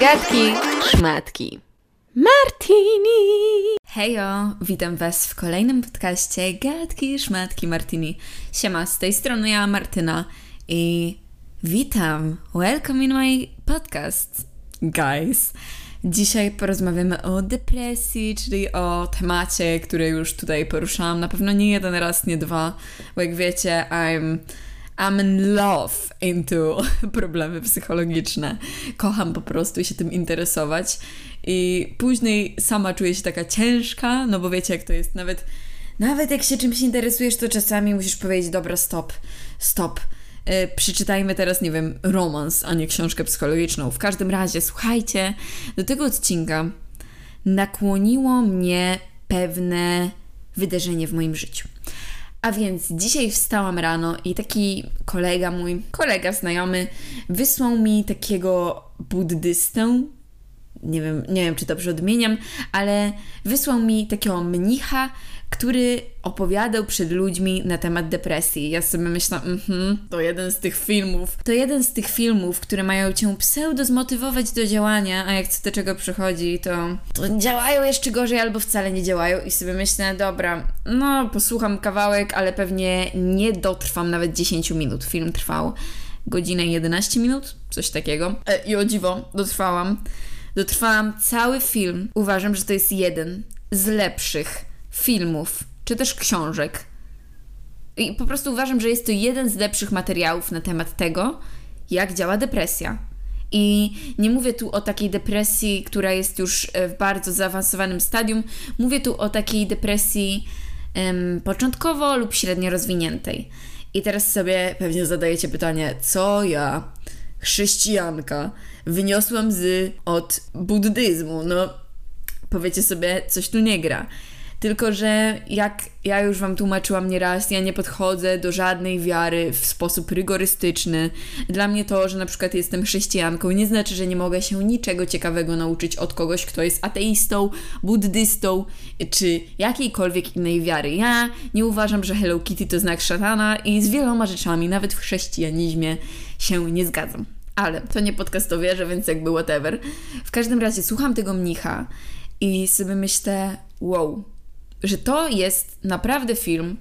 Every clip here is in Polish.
Gadki, szmatki. Martini! Hejo, witam Was w kolejnym podcaście Gadki, szmatki, Martini. Siema, z tej strony ja, Martyna i witam. Welcome in my podcast, guys. Dzisiaj porozmawiamy o depresji, czyli o temacie, który już tutaj poruszałam na pewno nie jeden raz, nie dwa, bo jak wiecie, I'm I'm in love into problemy psychologiczne. Kocham po prostu się tym interesować i później sama czuję się taka ciężka, no bo wiecie jak to jest, nawet, nawet jak się czymś interesujesz, to czasami musisz powiedzieć, dobra, stop, stop. Yy, przeczytajmy teraz, nie wiem, romans, a nie książkę psychologiczną. W każdym razie, słuchajcie, do tego odcinka nakłoniło mnie pewne wydarzenie w moim życiu. A więc dzisiaj wstałam rano i taki kolega mój, kolega znajomy, wysłał mi takiego buddystę. Nie wiem, nie wiem, czy dobrze odmieniam, ale wysłał mi takiego mnicha, który opowiadał przed ludźmi na temat depresji. Ja sobie myślę, mhm, to jeden z tych filmów, to jeden z tych filmów, które mają cię pseudo zmotywować do działania, a jak co do czego przychodzi, to, to działają jeszcze gorzej albo wcale nie działają i sobie myślę, dobra, no posłucham kawałek, ale pewnie nie dotrwam nawet 10 minut. Film trwał godzinę 11 minut, coś takiego. E, I o dziwo, dotrwałam. Dotrwałam cały film. Uważam, że to jest jeden z lepszych filmów, czy też książek. I po prostu uważam, że jest to jeden z lepszych materiałów na temat tego, jak działa depresja. I nie mówię tu o takiej depresji, która jest już e, w bardzo zaawansowanym stadium. Mówię tu o takiej depresji um, początkowo lub średnio rozwiniętej. I teraz sobie pewnie zadajecie pytanie, co ja, chrześcijanka, wyniosłam z od buddyzmu? No, powiecie sobie, coś tu nie gra. Tylko, że jak ja już Wam tłumaczyłam nieraz, ja nie podchodzę do żadnej wiary w sposób rygorystyczny. Dla mnie to, że na przykład jestem chrześcijanką, nie znaczy, że nie mogę się niczego ciekawego nauczyć od kogoś, kto jest ateistą, buddystą czy jakiejkolwiek innej wiary. Ja nie uważam, że Hello Kitty to znak szatana i z wieloma rzeczami, nawet w chrześcijanizmie, się nie zgadzam. Ale to nie podcast o wierze, więc jakby whatever. W każdym razie słucham tego mnicha i sobie myślę, wow, że to jest naprawdę film,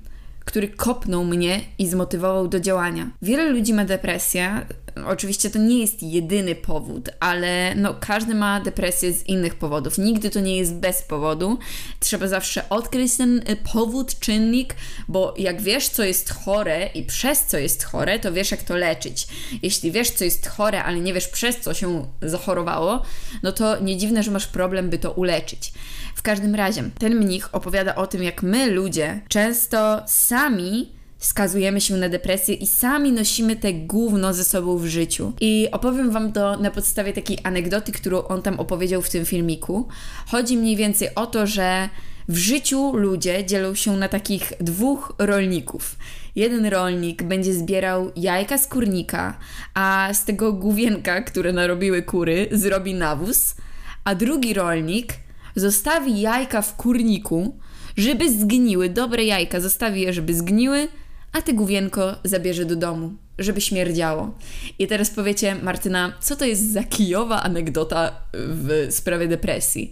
który kopnął mnie i zmotywował do działania. Wiele ludzi ma depresję. Oczywiście to nie jest jedyny powód, ale no, każdy ma depresję z innych powodów. Nigdy to nie jest bez powodu. Trzeba zawsze odkryć ten y, powód, czynnik, bo jak wiesz, co jest chore i przez co jest chore, to wiesz, jak to leczyć. Jeśli wiesz, co jest chore, ale nie wiesz, przez co się zachorowało, no to nie dziwne, że masz problem, by to uleczyć. W każdym razie, ten mnich opowiada o tym, jak my, ludzie, często sami skazujemy się na depresję i sami nosimy te gówno ze sobą w życiu. I opowiem Wam to na podstawie takiej anegdoty, którą on tam opowiedział w tym filmiku. Chodzi mniej więcej o to, że w życiu ludzie dzielą się na takich dwóch rolników. Jeden rolnik będzie zbierał jajka z kurnika, a z tego główienka, które narobiły kury, zrobi nawóz, a drugi rolnik zostawi jajka w kurniku, żeby zgniły, dobre jajka, zostawi je, żeby zgniły, a ty główienko zabierze do domu, żeby śmierdziało. I teraz powiecie, Martyna, co to jest za kijowa anegdota w sprawie depresji?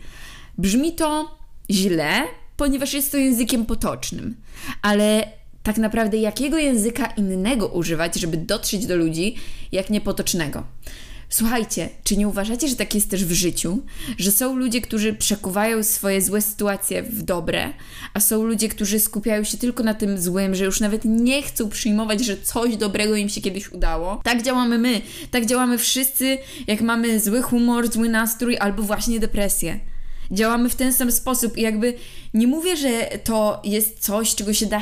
Brzmi to źle, ponieważ jest to językiem potocznym, ale tak naprawdę jakiego języka innego używać, żeby dotrzeć do ludzi, jak niepotocznego? Słuchajcie, czy nie uważacie, że tak jest też w życiu? Że są ludzie, którzy przekuwają swoje złe sytuacje w dobre, a są ludzie, którzy skupiają się tylko na tym złym, że już nawet nie chcą przyjmować, że coś dobrego im się kiedyś udało? Tak działamy my, tak działamy wszyscy, jak mamy zły humor, zły nastrój albo właśnie depresję działamy w ten sam sposób i jakby nie mówię, że to jest coś, czego się da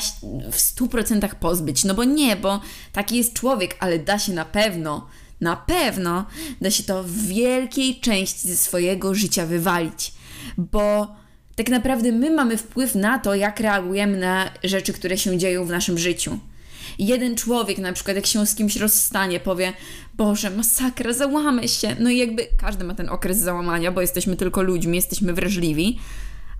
w 100% pozbyć, no bo nie, bo taki jest człowiek, ale da się na pewno na pewno da się to w wielkiej części ze swojego życia wywalić, bo tak naprawdę my mamy wpływ na to, jak reagujemy na rzeczy, które się dzieją w naszym życiu. Jeden człowiek, na przykład, jak się z kimś rozstanie, powie: Boże, masakra, załamę się. No i jakby każdy ma ten okres załamania, bo jesteśmy tylko ludźmi, jesteśmy wrażliwi,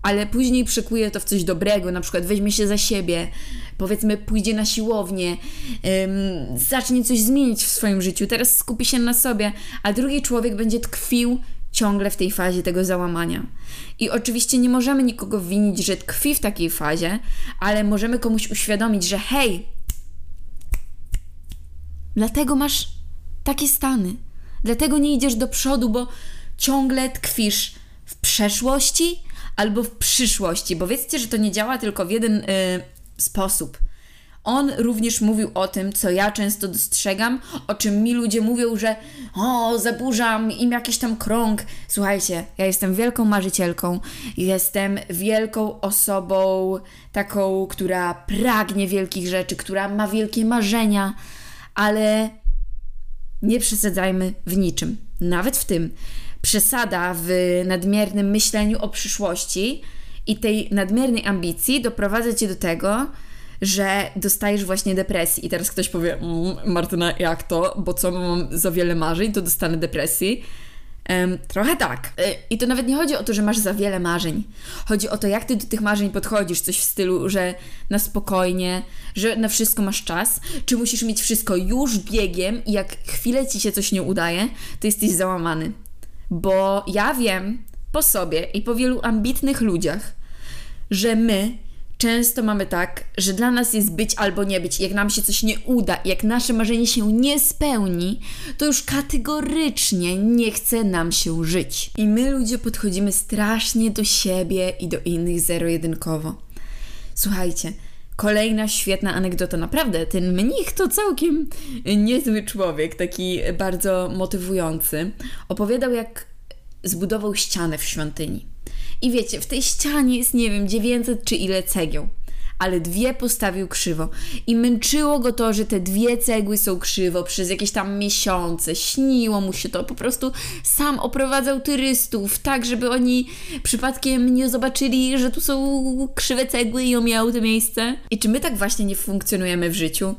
ale później przykuje to w coś dobrego, na przykład weźmie się za siebie, powiedzmy pójdzie na siłownię, ym, zacznie coś zmienić w swoim życiu, teraz skupi się na sobie, a drugi człowiek będzie tkwił ciągle w tej fazie tego załamania. I oczywiście nie możemy nikogo winić, że tkwi w takiej fazie, ale możemy komuś uświadomić, że hej, dlatego masz takie stany, dlatego nie idziesz do przodu, bo ciągle tkwisz w przeszłości albo w przyszłości, bo wiedzcie, że to nie działa tylko w jeden y, sposób. On również mówił o tym, co ja często dostrzegam, o czym mi ludzie mówią, że o, zaburzam im jakiś tam krąg. Słuchajcie, ja jestem wielką marzycielką, jestem wielką osobą, taką, która pragnie wielkich rzeczy, która ma wielkie marzenia, ale nie przesadzajmy w niczym, nawet w tym. Przesada w nadmiernym myśleniu o przyszłości i tej nadmiernej ambicji doprowadza cię do tego, że dostajesz właśnie depresji. I teraz ktoś powie, mmm, Martyna, jak to? Bo co, mam za wiele marzeń, to dostanę depresji. Um, trochę tak. E, I to nawet nie chodzi o to, że masz za wiele marzeń. Chodzi o to, jak ty do tych marzeń podchodzisz. Coś w stylu, że na spokojnie, że na wszystko masz czas, czy musisz mieć wszystko już biegiem i jak chwilę ci się coś nie udaje, to jesteś załamany. Bo ja wiem po sobie i po wielu ambitnych ludziach, że my często mamy tak, że dla nas jest być albo nie być. Jak nam się coś nie uda, jak nasze marzenie się nie spełni, to już kategorycznie nie chce nam się żyć. I my ludzie podchodzimy strasznie do siebie i do innych zero-jedynkowo. Słuchajcie, kolejna świetna anegdota. Naprawdę, ten mnich to całkiem niezły człowiek, taki bardzo motywujący. Opowiadał, jak zbudował ścianę w świątyni. I wiecie, w tej ścianie jest, nie wiem, 900 czy ile cegieł ale dwie postawił krzywo. I męczyło go to, że te dwie cegły są krzywo przez jakieś tam miesiące. Śniło mu się to. Po prostu sam oprowadzał turystów, tak, żeby oni przypadkiem nie zobaczyli, że tu są krzywe cegły i omijały to miejsce. I czy my tak właśnie nie funkcjonujemy w życiu?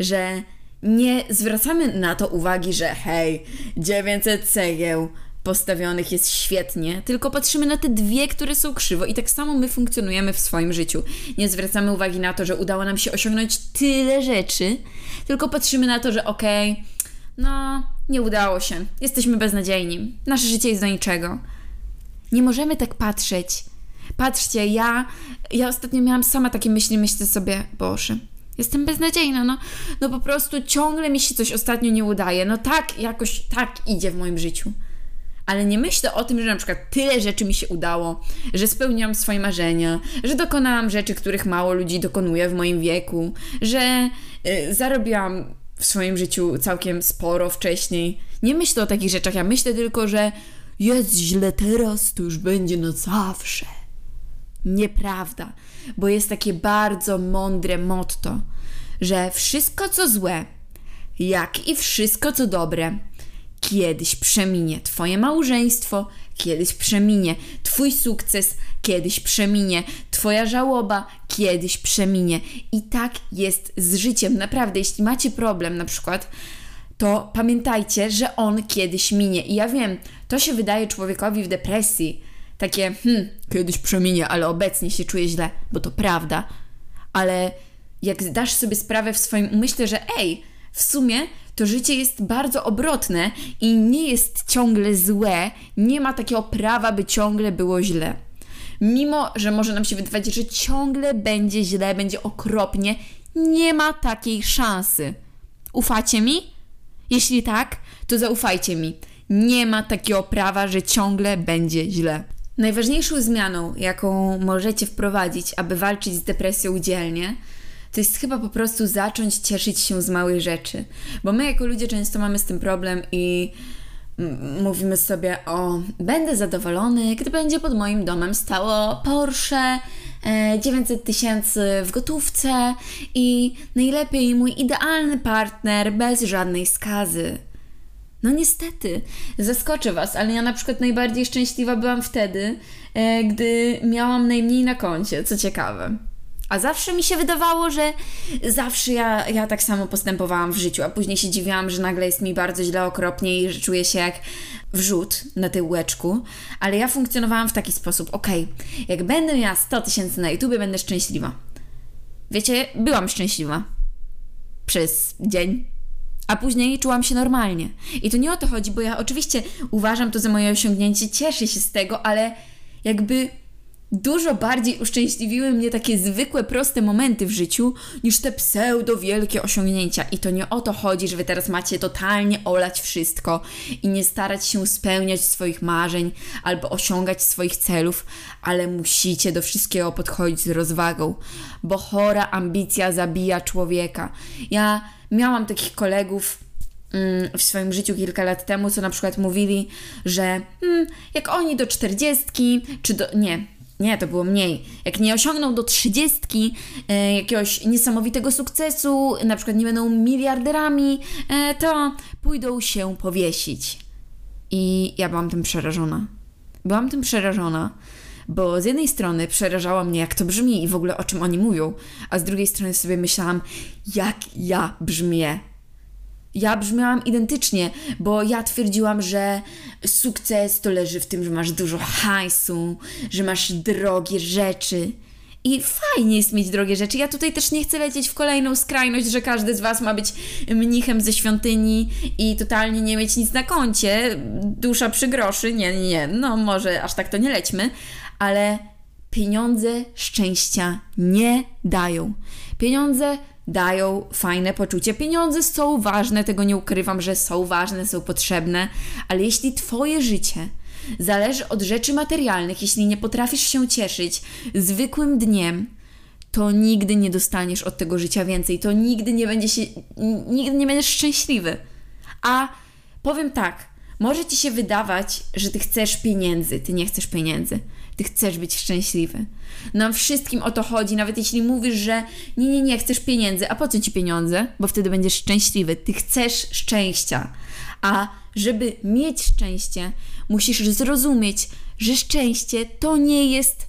Że nie zwracamy na to uwagi, że hej, 900 cegieł, postawionych jest świetnie, tylko patrzymy na te dwie, które są krzywo i tak samo my funkcjonujemy w swoim życiu. Nie zwracamy uwagi na to, że udało nam się osiągnąć tyle rzeczy, tylko patrzymy na to, że okej, okay, no, nie udało się, jesteśmy beznadziejni, nasze życie jest do niczego. Nie możemy tak patrzeć. Patrzcie, ja, ja ostatnio miałam sama takie myśli, myślę sobie, Boże, Jestem beznadziejna, no, no po prostu ciągle mi się coś ostatnio nie udaje. No tak, jakoś tak idzie w moim życiu ale nie myślę o tym, że na przykład tyle rzeczy mi się udało, że spełniłam swoje marzenia, że dokonałam rzeczy, których mało ludzi dokonuje w moim wieku, że y, zarobiłam w swoim życiu całkiem sporo wcześniej. Nie myślę o takich rzeczach, ja myślę tylko, że jest źle teraz, to już będzie na zawsze. Nieprawda, bo jest takie bardzo mądre motto, że wszystko co złe, jak i wszystko co dobre, kiedyś przeminie. Twoje małżeństwo kiedyś przeminie. Twój sukces kiedyś przeminie. Twoja żałoba kiedyś przeminie. I tak jest z życiem. Naprawdę, jeśli macie problem na przykład, to pamiętajcie, że on kiedyś minie. I ja wiem, to się wydaje człowiekowi w depresji takie, hmm, kiedyś przeminie, ale obecnie się czuję źle, bo to prawda. Ale jak zdasz sobie sprawę w swoim umyśle, że ej, w sumie to życie jest bardzo obrotne i nie jest ciągle złe, nie ma takiego prawa, by ciągle było źle. Mimo, że może nam się wydawać, że ciągle będzie źle, będzie okropnie, nie ma takiej szansy. Ufacie mi? Jeśli tak, to zaufajcie mi. Nie ma takiego prawa, że ciągle będzie źle. Najważniejszą zmianą, jaką możecie wprowadzić, aby walczyć z depresją dzielnie, to jest chyba po prostu zacząć cieszyć się z małych rzeczy. Bo my jako ludzie często mamy z tym problem i mówimy sobie o będę zadowolony, gdy będzie pod moim domem stało Porsche 900 e, tysięcy w gotówce i najlepiej mój idealny partner bez żadnej skazy. No niestety, zaskoczę Was, ale ja na przykład najbardziej szczęśliwa byłam wtedy, e, gdy miałam najmniej na koncie, co ciekawe. A zawsze mi się wydawało, że zawsze ja, ja tak samo postępowałam w życiu, a później się dziwiłam, że nagle jest mi bardzo źle, okropnie i że czuję się jak wrzut na tyłeczku. Ale ja funkcjonowałam w taki sposób, okay, jak będę miała 100 tysięcy na YouTube, będę szczęśliwa. Wiecie, byłam szczęśliwa. Przez dzień. A później czułam się normalnie. I to nie o to chodzi, bo ja oczywiście uważam to za moje osiągnięcie, cieszę się z tego, ale jakby dużo bardziej uszczęśliwiły mnie takie zwykłe, proste momenty w życiu niż te pseudo wielkie osiągnięcia. I to nie o to chodzi, że wy teraz macie totalnie olać wszystko i nie starać się spełniać swoich marzeń albo osiągać swoich celów, ale musicie do wszystkiego podchodzić z rozwagą, bo chora ambicja zabija człowieka. Ja miałam takich kolegów mm, w swoim życiu kilka lat temu, co na przykład mówili, że hmm, jak oni do czterdziestki, czy do. Nie, nie, to było mniej. Jak nie osiągną do trzydziestki e, jakiegoś niesamowitego sukcesu, na przykład nie będą miliarderami, e, to pójdą się powiesić. I ja byłam tym przerażona. Byłam tym przerażona, bo z jednej strony przerażała mnie, jak to brzmi i w ogóle o czym oni mówią, a z drugiej strony sobie myślałam, jak ja brzmię ja brzmiałam identycznie, bo ja twierdziłam, że sukces to leży w tym, że masz dużo hajsu, że masz drogie rzeczy. I fajnie jest mieć drogie rzeczy. Ja tutaj też nie chcę lecieć w kolejną skrajność, że każdy z Was ma być mnichem ze świątyni i totalnie nie mieć nic na koncie. Dusza przy groszy. Nie, nie, nie. No może aż tak to nie lećmy. Ale pieniądze szczęścia nie dają. Pieniądze dają fajne poczucie. Pieniądze są ważne, tego nie ukrywam, że są ważne, są potrzebne, ale jeśli Twoje życie zależy od rzeczy materialnych, jeśli nie potrafisz się cieszyć zwykłym dniem, to nigdy nie dostaniesz od tego życia więcej, to nigdy nie będzie się, nigdy nie będziesz szczęśliwy. A powiem tak, może ci się wydawać, że ty chcesz pieniędzy, ty nie chcesz pieniędzy. Ty chcesz być szczęśliwy. Nam wszystkim o to chodzi, nawet jeśli mówisz, że nie, nie, nie, chcesz pieniędzy. A po co ci pieniądze? Bo wtedy będziesz szczęśliwy. Ty chcesz szczęścia. A żeby mieć szczęście, musisz zrozumieć, że szczęście to nie jest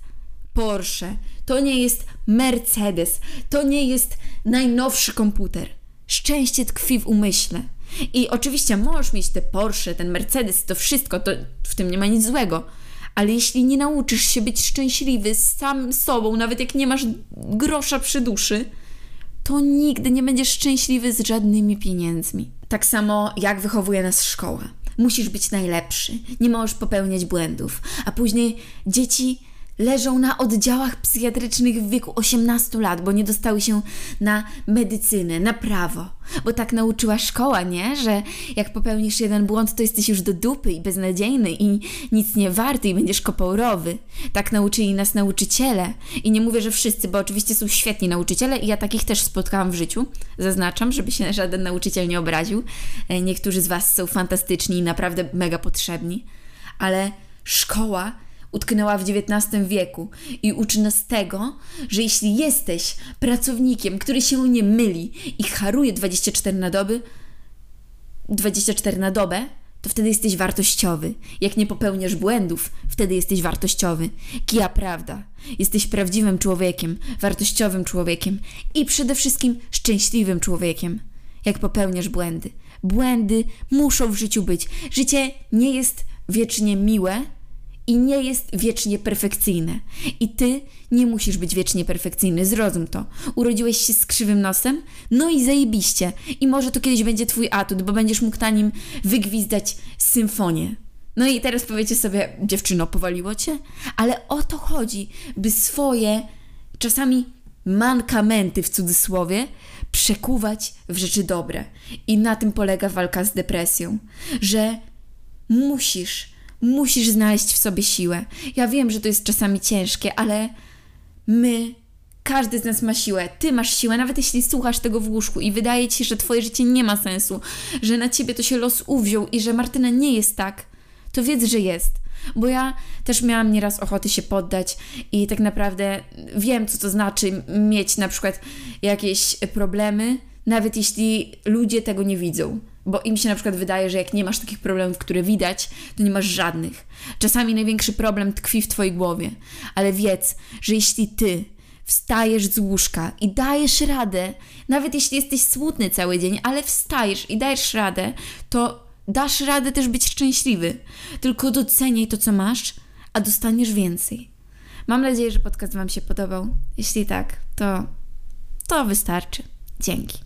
Porsche, to nie jest Mercedes, to nie jest najnowszy komputer. Szczęście tkwi w umyśle. I oczywiście możesz mieć te Porsche, ten Mercedes, to wszystko, to w tym nie ma nic złego ale jeśli nie nauczysz się być szczęśliwy z samym sobą, nawet jak nie masz grosza przy duszy, to nigdy nie będziesz szczęśliwy z żadnymi pieniędzmi. Tak samo jak wychowuje nas szkoła. Musisz być najlepszy, nie możesz popełniać błędów, a później dzieci leżą na oddziałach psychiatrycznych w wieku 18 lat, bo nie dostały się na medycynę, na prawo. Bo tak nauczyła szkoła, nie? Że jak popełnisz jeden błąd, to jesteś już do dupy i beznadziejny i nic nie warty i będziesz kopaurowy. Tak nauczyli nas nauczyciele. I nie mówię, że wszyscy, bo oczywiście są świetni nauczyciele i ja takich też spotkałam w życiu. Zaznaczam, żeby się żaden nauczyciel nie obraził. E, niektórzy z Was są fantastyczni i naprawdę mega potrzebni. Ale szkoła utknęła w XIX wieku i uczy nas tego, że jeśli jesteś pracownikiem, który się nie myli i haruje 24 na doby, 24 na dobę, to wtedy jesteś wartościowy. Jak nie popełniasz błędów, wtedy jesteś wartościowy. Kija prawda. Jesteś prawdziwym człowiekiem, wartościowym człowiekiem i przede wszystkim szczęśliwym człowiekiem. Jak popełniasz błędy. Błędy muszą w życiu być. Życie nie jest wiecznie miłe, i nie jest wiecznie perfekcyjne. I ty nie musisz być wiecznie perfekcyjny, zrozum to. Urodziłeś się z krzywym nosem? No i zajebiście. I może to kiedyś będzie twój atut, bo będziesz mógł na nim wygwizdać symfonię. No i teraz powiecie sobie, dziewczyno, powaliło cię? Ale o to chodzi, by swoje czasami mankamenty w cudzysłowie przekuwać w rzeczy dobre. I na tym polega walka z depresją, że musisz Musisz znaleźć w sobie siłę. Ja wiem, że to jest czasami ciężkie, ale my, każdy z nas ma siłę. Ty masz siłę, nawet jeśli słuchasz tego w łóżku i wydaje ci się, że twoje życie nie ma sensu, że na ciebie to się los uwziął i że Martyna nie jest tak, to wiedz, że jest. Bo ja też miałam nieraz ochoty się poddać i tak naprawdę wiem, co to znaczy mieć na przykład jakieś problemy, nawet jeśli ludzie tego nie widzą. Bo im się na przykład wydaje, że jak nie masz takich problemów, które widać, to nie masz żadnych. Czasami największy problem tkwi w Twojej głowie, ale wiedz, że jeśli Ty wstajesz z łóżka i dajesz radę, nawet jeśli jesteś smutny cały dzień, ale wstajesz i dajesz radę, to dasz radę też być szczęśliwy. Tylko doceniaj to, co masz, a dostaniesz więcej. Mam nadzieję, że podcast Wam się podobał. Jeśli tak, to to wystarczy. Dzięki.